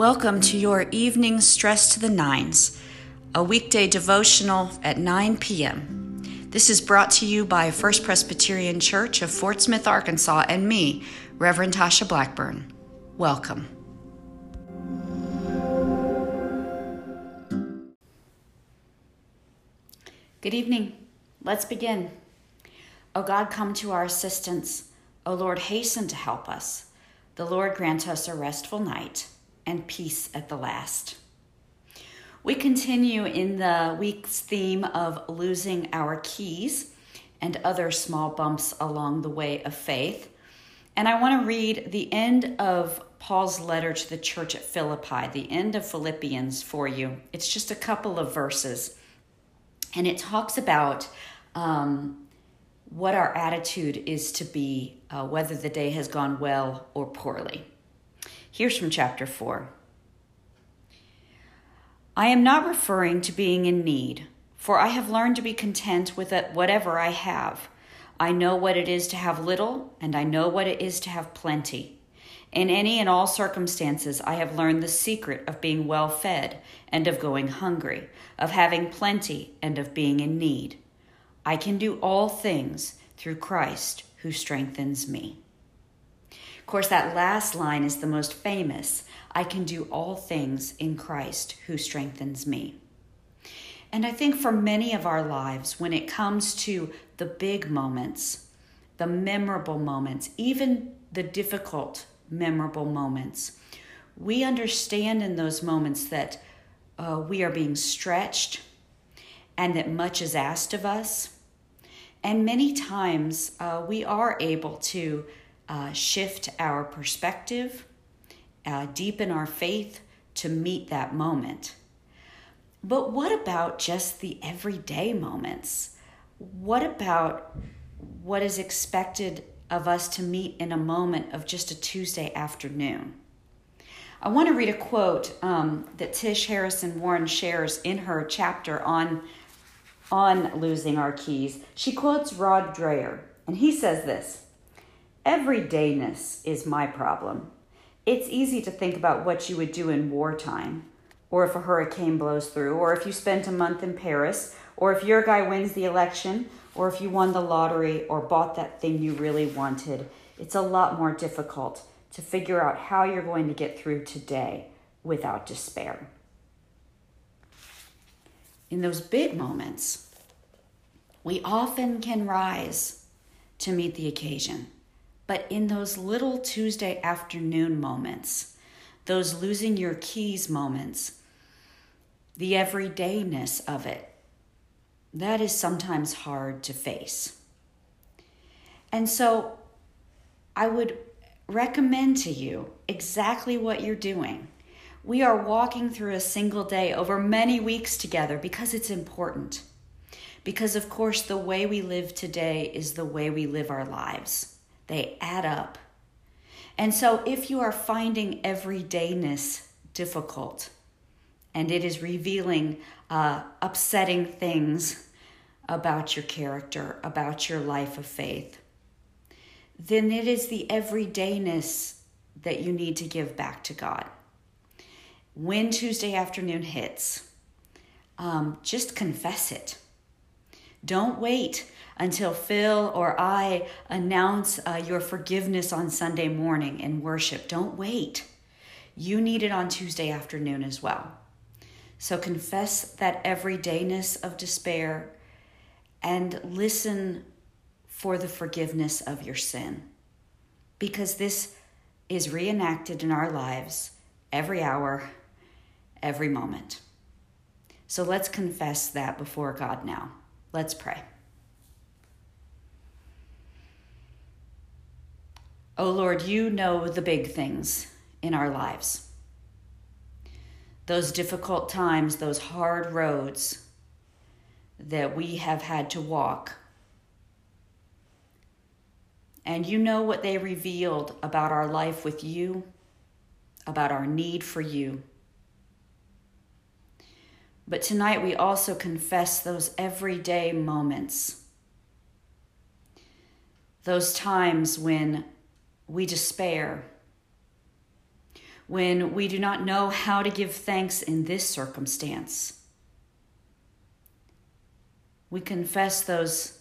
Welcome to your evening Stress to the Nines, a weekday devotional at 9 p.m. This is brought to you by First Presbyterian Church of Fort Smith, Arkansas, and me, Reverend Tasha Blackburn. Welcome. Good evening. Let's begin. O God, come to our assistance. O Lord, hasten to help us. The Lord grant us a restful night and peace at the last. We continue in the week's theme of losing our keys and other small bumps along the way of faith. And I want to read the end of Paul's letter to the church at Philippi, the end of Philippians for you. It's just a couple of verses. And it talks about um, what our attitude is to be, uh, whether the day has gone well or poorly. Here's from chapter 4. I am not referring to being in need, for I have learned to be content with whatever I have. I know what it is to have little, and I know what it is to have plenty. In any and all circumstances, I have learned the secret of being well fed and of going hungry, of having plenty and of being in need. I can do all things through Christ who strengthens me. Course, that last line is the most famous I can do all things in Christ who strengthens me. And I think for many of our lives, when it comes to the big moments, the memorable moments, even the difficult, memorable moments, we understand in those moments that uh, we are being stretched and that much is asked of us. And many times uh, we are able to uh, shift our perspective, uh, deepen our faith to meet that moment. But what about just the everyday moments? What about what is expected of us to meet in a moment of just a Tuesday afternoon? I want to read a quote um, that Tish Harrison Warren shares in her chapter on, on losing our keys. She quotes Rod Dreher, and he says this Everydayness is my problem. It's easy to think about what you would do in wartime, or if a hurricane blows through, or if you spent a month in Paris, or if your guy wins the election, or if you won the lottery or bought that thing you really wanted. It's a lot more difficult to figure out how you're going to get through today without despair. In those big moments, we often can rise to meet the occasion. But in those little Tuesday afternoon moments, those losing your keys moments, the everydayness of it, that is sometimes hard to face. And so I would recommend to you exactly what you're doing. We are walking through a single day over many weeks together because it's important. Because, of course, the way we live today is the way we live our lives, they add up. And so, if you are finding everydayness difficult and it is revealing uh, upsetting things about your character, about your life of faith, then it is the everydayness that you need to give back to God. When Tuesday afternoon hits, um, just confess it. Don't wait until Phil or I announce uh, your forgiveness on Sunday morning in worship. Don't wait. You need it on Tuesday afternoon as well. So confess that everydayness of despair and listen for the forgiveness of your sin. Because this is reenacted in our lives every hour, every moment. So let's confess that before God now. Let's pray. Oh Lord, you know the big things in our lives. Those difficult times, those hard roads that we have had to walk and you know what they revealed about our life with you, about our need for you. But tonight we also confess those everyday moments, those times when we despair, when we do not know how to give thanks in this circumstance. We confess those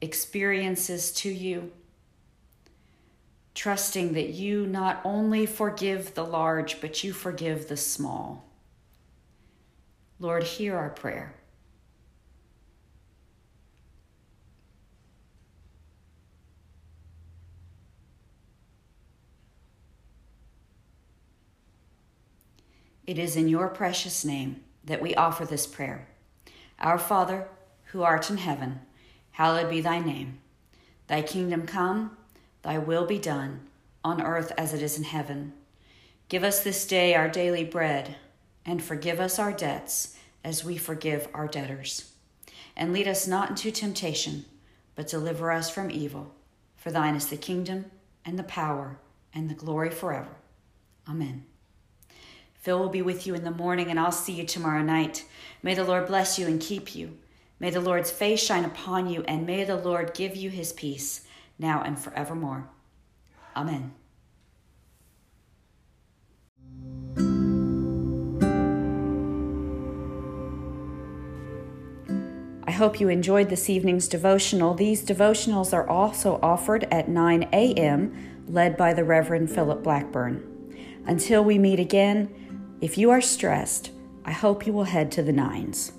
experiences to you, trusting that you not only forgive the large, but you forgive the small. Lord, hear our prayer. It is in your precious name that we offer this prayer. Our Father, who art in heaven, hallowed be thy name. Thy kingdom come, thy will be done, on earth as it is in heaven. Give us this day our daily bread, and forgive us our debts as we forgive our debtors. And lead us not into temptation, but deliver us from evil. For thine is the kingdom, and the power, and the glory forever. Amen. Phil will be with you in the morning, and I'll see you tomorrow night. May the Lord bless you and keep you. May the Lord's face shine upon you, and may the Lord give you his peace, now and forevermore. Amen. Hope you enjoyed this evening's devotional. These devotionals are also offered at 9 a.m., led by the Reverend Philip Blackburn. Until we meet again, if you are stressed, I hope you will head to the nines.